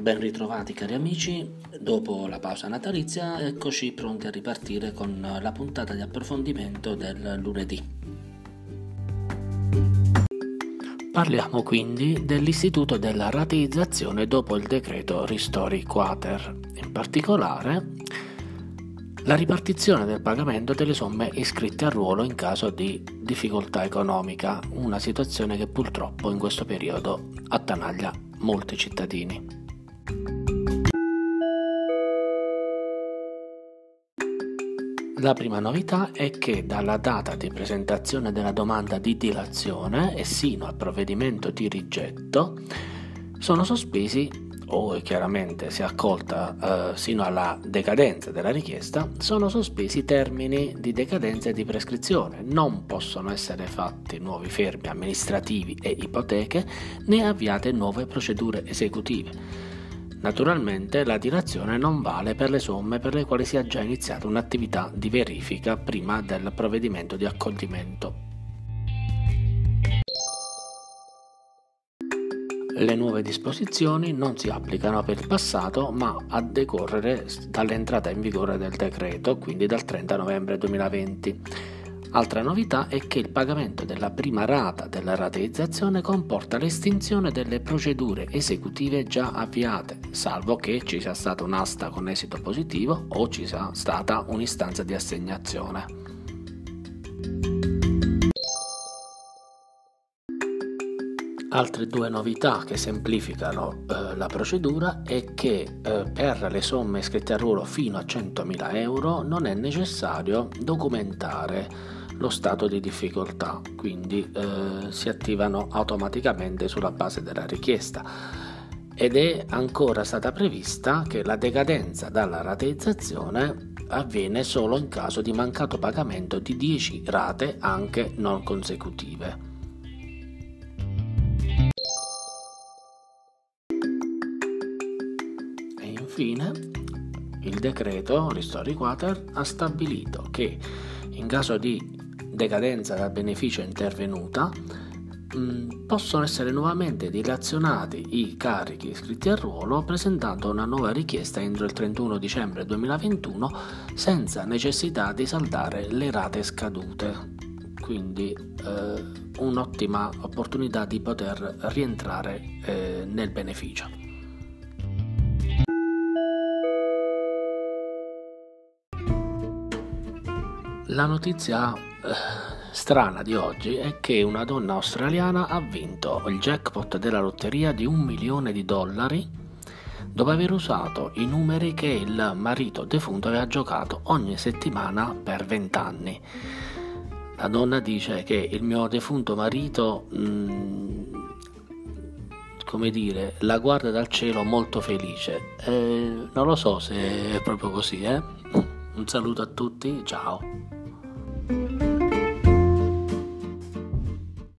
Ben ritrovati cari amici, dopo la pausa natalizia eccoci pronti a ripartire con la puntata di approfondimento del lunedì. Parliamo quindi dell'istituto della rateizzazione dopo il decreto Ristori Quater, in particolare la ripartizione del pagamento delle somme iscritte a ruolo in caso di difficoltà economica, una situazione che purtroppo in questo periodo attanaglia molti cittadini. La prima novità è che dalla data di presentazione della domanda di dilazione e sino al provvedimento di rigetto sono sospesi o chiaramente se accolta eh, sino alla decadenza della richiesta, sono sospesi i termini di decadenza e di prescrizione. Non possono essere fatti nuovi fermi amministrativi e ipoteche né avviate nuove procedure esecutive. Naturalmente la dilazione non vale per le somme per le quali si è già iniziata un'attività di verifica prima del provvedimento di accoglimento. Le nuove disposizioni non si applicano per il passato ma a decorrere dall'entrata in vigore del decreto, quindi dal 30 novembre 2020. Altra novità è che il pagamento della prima rata della rateizzazione comporta l'estinzione delle procedure esecutive già avviate, salvo che ci sia stata un'asta con esito positivo o ci sia stata un'istanza di assegnazione. Altre due novità che semplificano eh, la procedura è che eh, per le somme iscritte a ruolo fino a 100.000 euro non è necessario documentare lo stato di difficoltà, quindi eh, si attivano automaticamente sulla base della richiesta ed è ancora stata prevista che la decadenza dalla rateizzazione avviene solo in caso di mancato pagamento di 10 rate anche non consecutive. Infine il decreto Ristori Quater ha stabilito che in caso di decadenza dal beneficio intervenuta, mm, possono essere nuovamente dilazionati i carichi iscritti al ruolo presentando una nuova richiesta entro il 31 dicembre 2021 senza necessità di saldare le rate scadute. Quindi eh, un'ottima opportunità di poter rientrare eh, nel beneficio. La notizia eh, strana di oggi è che una donna australiana ha vinto il jackpot della lotteria di un milione di dollari dopo aver usato i numeri che il marito defunto aveva giocato ogni settimana per vent'anni. La donna dice che il mio defunto marito, mh, mm, come dire, la guarda dal cielo molto felice. Eh, non lo so se è proprio così, eh? Un saluto a tutti, ciao. thank you